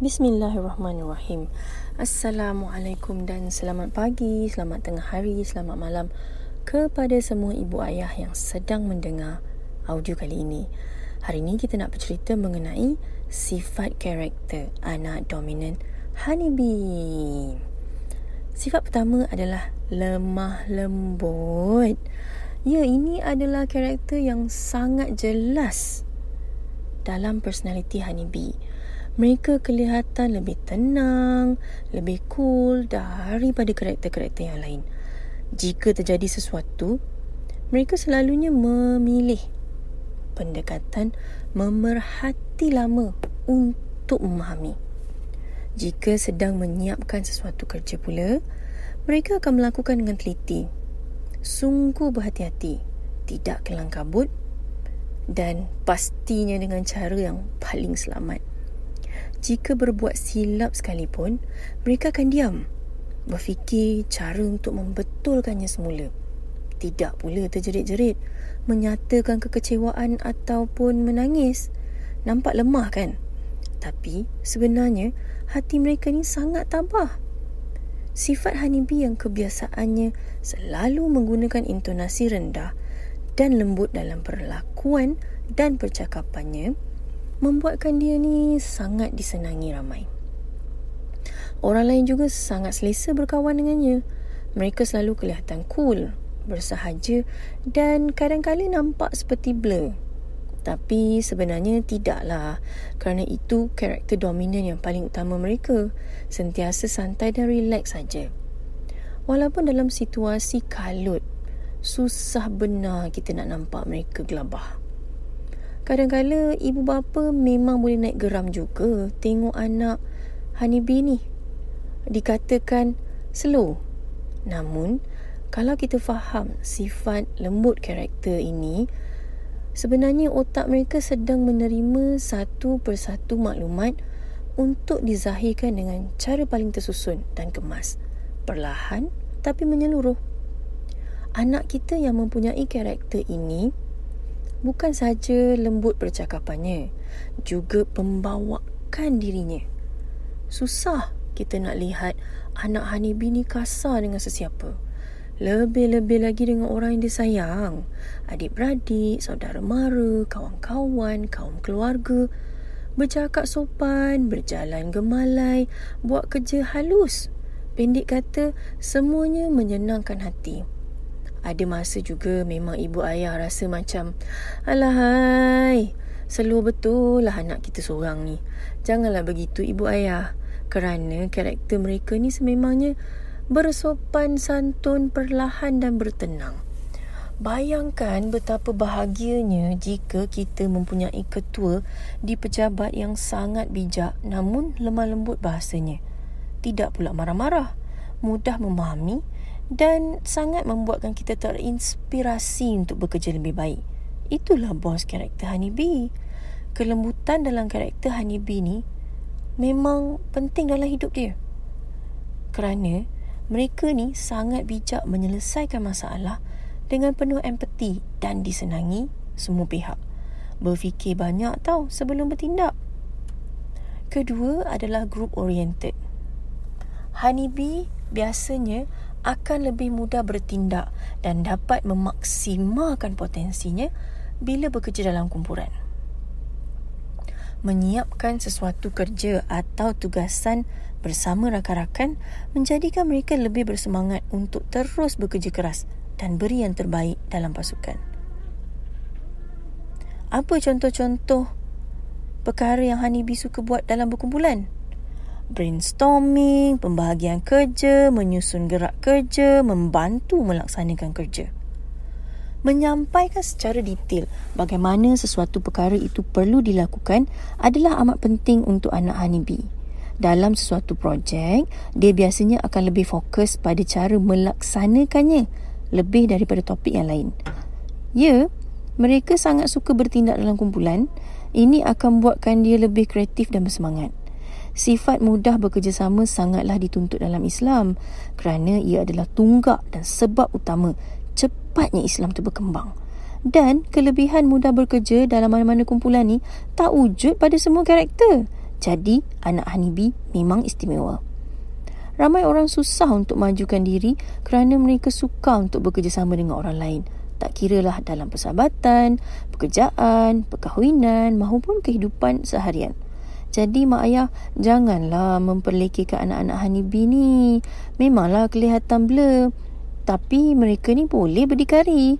Bismillahirrahmanirrahim. Assalamualaikum dan selamat pagi, selamat tengah hari, selamat malam kepada semua ibu ayah yang sedang mendengar audio kali ini. Hari ini kita nak bercerita mengenai sifat karakter anak dominan honeybee. Sifat pertama adalah lemah lembut. Ya, ini adalah karakter yang sangat jelas dalam personality honeybee mereka kelihatan lebih tenang, lebih cool daripada karakter-karakter yang lain. Jika terjadi sesuatu, mereka selalunya memilih pendekatan memerhati lama untuk memahami. Jika sedang menyiapkan sesuatu kerja pula, mereka akan melakukan dengan teliti. Sungguh berhati-hati, tidak kelang kabut dan pastinya dengan cara yang paling selamat jika berbuat silap sekalipun, mereka akan diam. Berfikir cara untuk membetulkannya semula. Tidak pula terjerit-jerit, menyatakan kekecewaan ataupun menangis. Nampak lemah kan? Tapi sebenarnya hati mereka ni sangat tabah. Sifat honeybee yang kebiasaannya selalu menggunakan intonasi rendah dan lembut dalam perlakuan dan percakapannya membuatkan dia ni sangat disenangi ramai. Orang lain juga sangat selesa berkawan dengannya. Mereka selalu kelihatan cool, bersahaja dan kadang-kadang nampak seperti blur. Tapi sebenarnya tidaklah kerana itu karakter dominan yang paling utama mereka. Sentiasa santai dan relax saja. Walaupun dalam situasi kalut, susah benar kita nak nampak mereka gelabah. Kadang-kadang ibu bapa memang boleh naik geram juga tengok anak honeybee ni. Dikatakan slow. Namun, kalau kita faham sifat lembut karakter ini, sebenarnya otak mereka sedang menerima satu persatu maklumat untuk dizahirkan dengan cara paling tersusun dan kemas. Perlahan tapi menyeluruh. Anak kita yang mempunyai karakter ini bukan saja lembut percakapannya, juga pembawakan dirinya. Susah kita nak lihat anak honeybee ni kasar dengan sesiapa. Lebih-lebih lagi dengan orang yang dia sayang. Adik-beradik, saudara mara, kawan-kawan, kaum keluarga. Bercakap sopan, berjalan gemalai, buat kerja halus. Pendek kata, semuanya menyenangkan hati. Ada masa juga memang ibu ayah rasa macam Alahai Selalu betul lah anak kita seorang ni. Janganlah begitu ibu ayah. Kerana karakter mereka ni sememangnya Bersopan santun perlahan dan bertenang. Bayangkan betapa bahagianya jika kita mempunyai ketua di pejabat yang sangat bijak namun lemah lembut bahasanya. Tidak pula marah-marah, mudah memahami dan sangat membuatkan kita terinspirasi untuk bekerja lebih baik. Itulah bos karakter Honeybee. Kelembutan dalam karakter Honeybee ni memang penting dalam hidup dia. Kerana mereka ni sangat bijak menyelesaikan masalah dengan penuh empati dan disenangi semua pihak. Berfikir banyak tau sebelum bertindak. Kedua adalah group oriented. Honeybee biasanya akan lebih mudah bertindak dan dapat memaksimalkan potensinya bila bekerja dalam kumpulan. Menyiapkan sesuatu kerja atau tugasan bersama rakan-rakan menjadikan mereka lebih bersemangat untuk terus bekerja keras dan beri yang terbaik dalam pasukan. Apa contoh-contoh perkara yang Honeybee suka buat dalam berkumpulan? Brainstorming, pembahagian kerja, menyusun gerak kerja, membantu melaksanakan kerja. Menyampaikan secara detail bagaimana sesuatu perkara itu perlu dilakukan adalah amat penting untuk anak honeybee. Dalam sesuatu projek, dia biasanya akan lebih fokus pada cara melaksanakannya lebih daripada topik yang lain. Ya, mereka sangat suka bertindak dalam kumpulan. Ini akan buatkan dia lebih kreatif dan bersemangat. Sifat mudah bekerjasama sangatlah dituntut dalam Islam kerana ia adalah tunggak dan sebab utama cepatnya Islam itu berkembang. Dan kelebihan mudah bekerja dalam mana-mana kumpulan ni tak wujud pada semua karakter. Jadi, anak Hanibi memang istimewa. Ramai orang susah untuk majukan diri kerana mereka suka untuk bekerjasama dengan orang lain. Tak kiralah dalam persahabatan, pekerjaan, perkahwinan maupun kehidupan seharian. Jadi mak ayah janganlah memperlekehkan anak-anak Hanibi ni. Memanglah kelihatan blur. Tapi mereka ni boleh berdikari.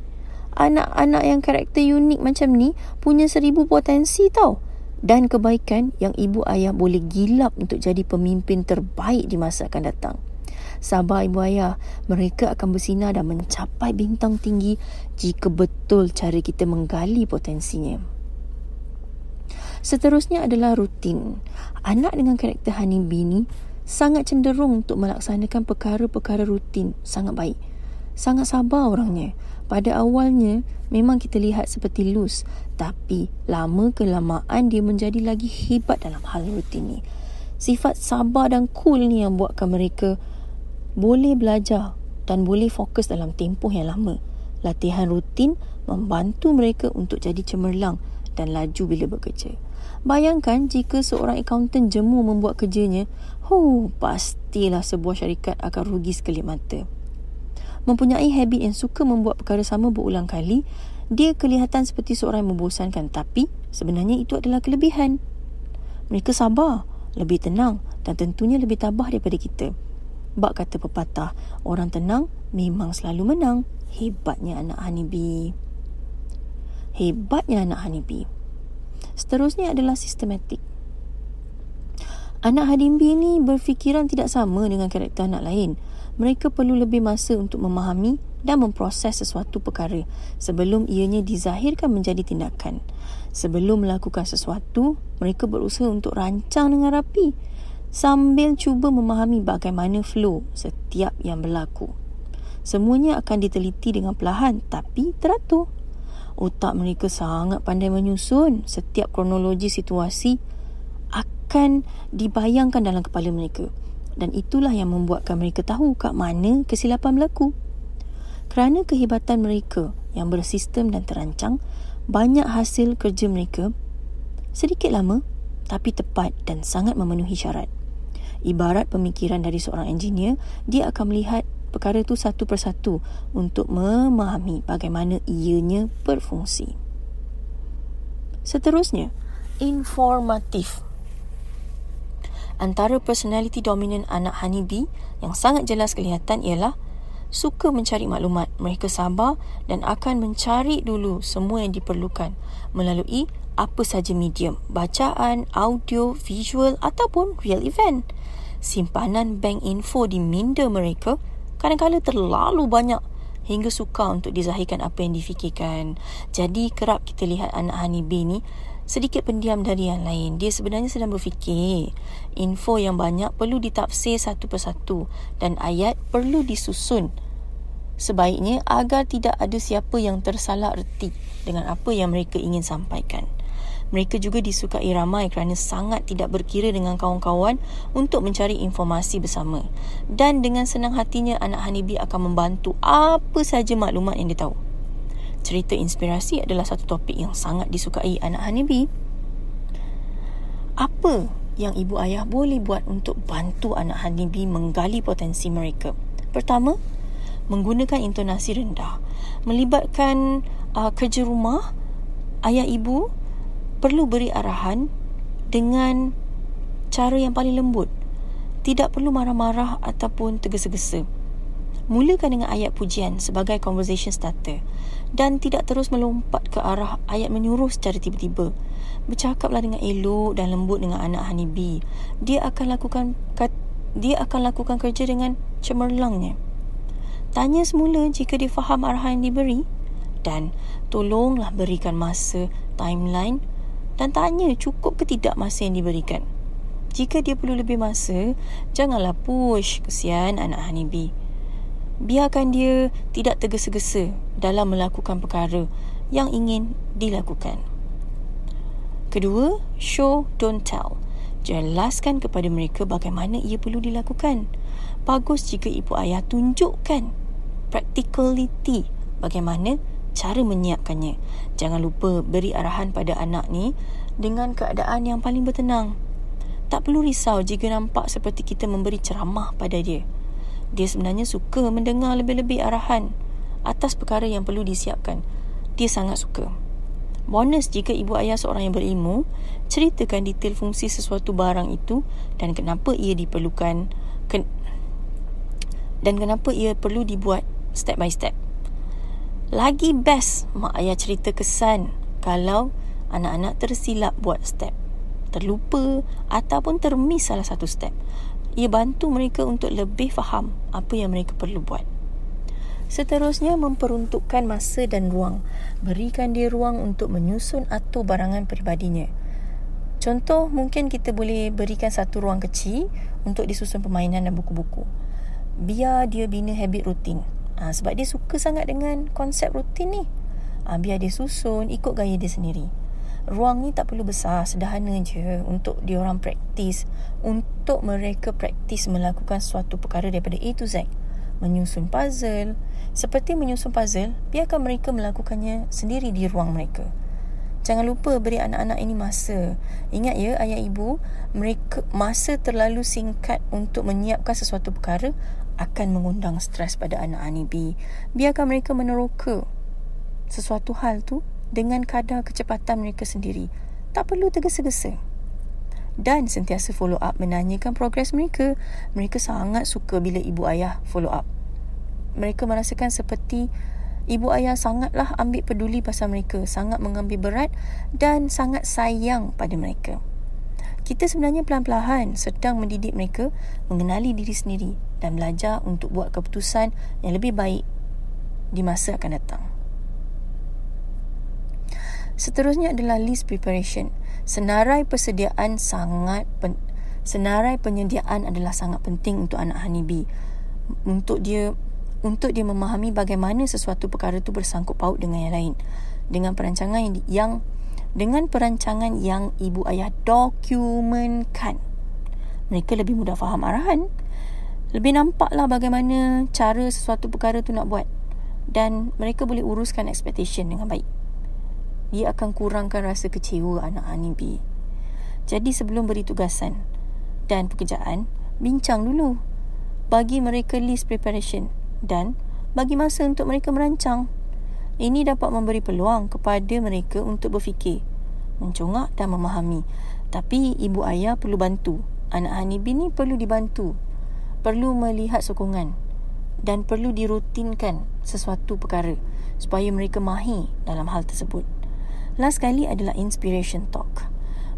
Anak-anak yang karakter unik macam ni punya seribu potensi tau dan kebaikan yang ibu ayah boleh gilap untuk jadi pemimpin terbaik di masa akan datang. Sabar ibu ayah, mereka akan bersinar dan mencapai bintang tinggi jika betul cara kita menggali potensinya. Seterusnya adalah rutin. Anak dengan karakter honeybee ni sangat cenderung untuk melaksanakan perkara-perkara rutin sangat baik. Sangat sabar orangnya. Pada awalnya memang kita lihat seperti loose tapi lama kelamaan dia menjadi lagi hebat dalam hal rutin ni. Sifat sabar dan cool ni yang buatkan mereka boleh belajar dan boleh fokus dalam tempoh yang lama. Latihan rutin membantu mereka untuk jadi cemerlang dan laju bila bekerja. Bayangkan jika seorang akaunten jemu membuat kerjanya, huh, pastilah sebuah syarikat akan rugi sekelip mata mempunyai habit yang suka membuat perkara sama berulang kali, dia kelihatan seperti seorang yang membosankan tapi sebenarnya itu adalah kelebihan. Mereka sabar, lebih tenang dan tentunya lebih tabah daripada kita. Bak kata pepatah, orang tenang memang selalu menang. Hebatnya anak honeybee. Hebatnya anak honeybee. Seterusnya adalah sistematik. Anak honeybee ini berfikiran tidak sama dengan karakter anak lain mereka perlu lebih masa untuk memahami dan memproses sesuatu perkara sebelum ianya dizahirkan menjadi tindakan. Sebelum melakukan sesuatu, mereka berusaha untuk rancang dengan rapi sambil cuba memahami bagaimana flow setiap yang berlaku. Semuanya akan diteliti dengan perlahan tapi teratur. Otak mereka sangat pandai menyusun setiap kronologi situasi akan dibayangkan dalam kepala mereka dan itulah yang membuatkan mereka tahu kat mana kesilapan berlaku. Kerana kehebatan mereka yang bersistem dan terancang, banyak hasil kerja mereka sedikit lama tapi tepat dan sangat memenuhi syarat. Ibarat pemikiran dari seorang engineer, dia akan melihat perkara itu satu persatu untuk memahami bagaimana ianya berfungsi. Seterusnya, informatif. Antara personality dominant anak honeybee yang sangat jelas kelihatan ialah suka mencari maklumat. Mereka sabar dan akan mencari dulu semua yang diperlukan melalui apa saja medium, bacaan, audio, visual ataupun real event. Simpanan bank info di minda mereka kadang-kadang terlalu banyak hingga suka untuk dizahirkan apa yang difikirkan. Jadi kerap kita lihat anak honeybee ni sedikit pendiam dari yang lain. Dia sebenarnya sedang berfikir. Info yang banyak perlu ditafsir satu persatu dan ayat perlu disusun. Sebaiknya agar tidak ada siapa yang tersalah erti dengan apa yang mereka ingin sampaikan. Mereka juga disukai ramai kerana sangat tidak berkira dengan kawan-kawan untuk mencari informasi bersama. Dan dengan senang hatinya anak Hanibi akan membantu apa saja maklumat yang dia tahu cerita inspirasi adalah satu topik yang sangat disukai anak honeybee. Apa yang ibu ayah boleh buat untuk bantu anak honeybee menggali potensi mereka? Pertama, menggunakan intonasi rendah. Melibatkan uh, kerja rumah, ayah ibu perlu beri arahan dengan cara yang paling lembut. Tidak perlu marah-marah ataupun tergesa-gesa. Mulakan dengan ayat pujian sebagai conversation starter dan tidak terus melompat ke arah ayat menyuruh secara tiba-tiba. Bercakaplah dengan elok dan lembut dengan anak honeybee. Dia akan lakukan dia akan lakukan kerja dengan cemerlangnya. Tanya semula jika dia faham arahan yang diberi dan tolonglah berikan masa, timeline dan tanya cukup ke tidak masa yang diberikan. Jika dia perlu lebih masa, janganlah push kesian anak honeybee biarkan dia tidak tergesa-gesa dalam melakukan perkara yang ingin dilakukan. Kedua, show don't tell. Jelaskan kepada mereka bagaimana ia perlu dilakukan. Bagus jika ibu ayah tunjukkan practicality bagaimana cara menyiapkannya. Jangan lupa beri arahan pada anak ni dengan keadaan yang paling bertenang. Tak perlu risau jika nampak seperti kita memberi ceramah pada dia. Dia sebenarnya suka mendengar lebih-lebih arahan atas perkara yang perlu disiapkan. Dia sangat suka. Bonus jika ibu ayah seorang yang berilmu, ceritakan detail fungsi sesuatu barang itu dan kenapa ia diperlukan ken- dan kenapa ia perlu dibuat step by step. Lagi best mak ayah cerita kesan kalau anak-anak tersilap buat step, terlupa ataupun termis salah satu step. Ia bantu mereka untuk lebih faham apa yang mereka perlu buat. Seterusnya memperuntukkan masa dan ruang. Berikan dia ruang untuk menyusun atau barangan peribadinya. Contoh, mungkin kita boleh berikan satu ruang kecil untuk disusun permainan dan buku-buku. Biar dia bina habit rutin. Ha, sebab dia suka sangat dengan konsep rutin ni. Ha, biar dia susun, ikut gaya dia sendiri. Ruang ni tak perlu besar, sederhana je untuk dia orang praktis. Untuk mereka praktis melakukan suatu perkara daripada A to Z. Menyusun puzzle, seperti menyusun puzzle, biarkan mereka melakukannya sendiri di ruang mereka. Jangan lupa beri anak-anak ini masa. Ingat ya ayah ibu, mereka masa terlalu singkat untuk menyiapkan sesuatu perkara akan mengundang stres pada anak anibi. Biarkan mereka meneroka sesuatu hal tu dengan kadar kecepatan mereka sendiri. Tak perlu tergesa-gesa. Dan sentiasa follow up menanyakan progres mereka. Mereka sangat suka bila ibu ayah follow up mereka merasakan seperti ibu ayah sangatlah ambil peduli pasal mereka, sangat mengambil berat dan sangat sayang pada mereka. Kita sebenarnya pelan-pelan sedang mendidik mereka mengenali diri sendiri dan belajar untuk buat keputusan yang lebih baik di masa akan datang. Seterusnya adalah list preparation. Senarai persediaan sangat pen- senarai penyediaan adalah sangat penting untuk anak Hanibi untuk dia untuk dia memahami bagaimana sesuatu perkara itu bersangkut paut dengan yang lain dengan perancangan yang dengan perancangan yang ibu ayah dokumenkan. Mereka lebih mudah faham arahan. Lebih nampaklah bagaimana cara sesuatu perkara tu nak buat. Dan mereka boleh uruskan expectation dengan baik. Dia akan kurangkan rasa kecewa anak Hanibi jadi sebelum beri tugasan dan pekerjaan bincang dulu. Bagi mereka list preparation dan bagi masa untuk mereka merancang. Ini dapat memberi peluang kepada mereka untuk berfikir, mencongak dan memahami. Tapi ibu ayah perlu bantu. Anak Hanibi ni perlu dibantu. Perlu melihat sokongan dan perlu dirutinkan sesuatu perkara supaya mereka mahir dalam hal tersebut. Last kali adalah inspiration talk.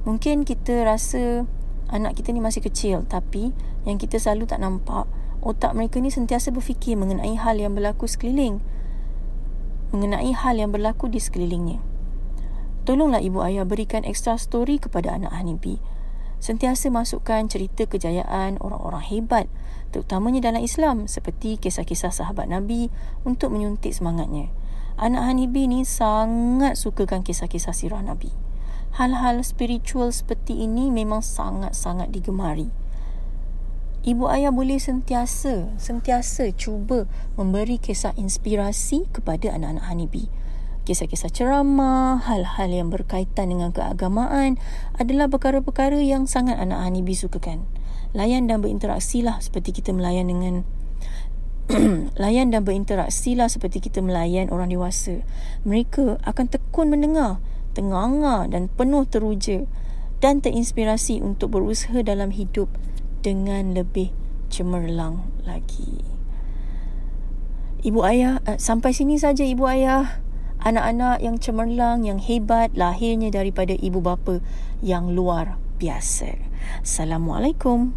Mungkin kita rasa anak kita ni masih kecil tapi yang kita selalu tak nampak otak mereka ni sentiasa berfikir mengenai hal yang berlaku sekeliling mengenai hal yang berlaku di sekelilingnya. Tolonglah ibu ayah berikan extra story kepada anak Hanibi sentiasa masukkan cerita kejayaan orang-orang hebat terutamanya dalam Islam seperti kisah-kisah sahabat Nabi untuk menyuntik semangatnya. Anak Hanibi ni sangat sukakan kisah-kisah sirah Nabi. Hal-hal spiritual seperti ini memang sangat-sangat digemari ibu ayah boleh sentiasa sentiasa cuba memberi kisah inspirasi kepada anak-anak Hanibi. Kisah-kisah ceramah, hal-hal yang berkaitan dengan keagamaan adalah perkara-perkara yang sangat anak Hanibi sukakan. Layan dan berinteraksi lah seperti kita melayan dengan layan dan berinteraksi lah seperti kita melayan orang dewasa. Mereka akan tekun mendengar, tenganga dan penuh teruja dan terinspirasi untuk berusaha dalam hidup dengan lebih cemerlang lagi. Ibu ayah, uh, sampai sini saja ibu ayah. Anak-anak yang cemerlang, yang hebat lahirnya daripada ibu bapa yang luar biasa. Assalamualaikum.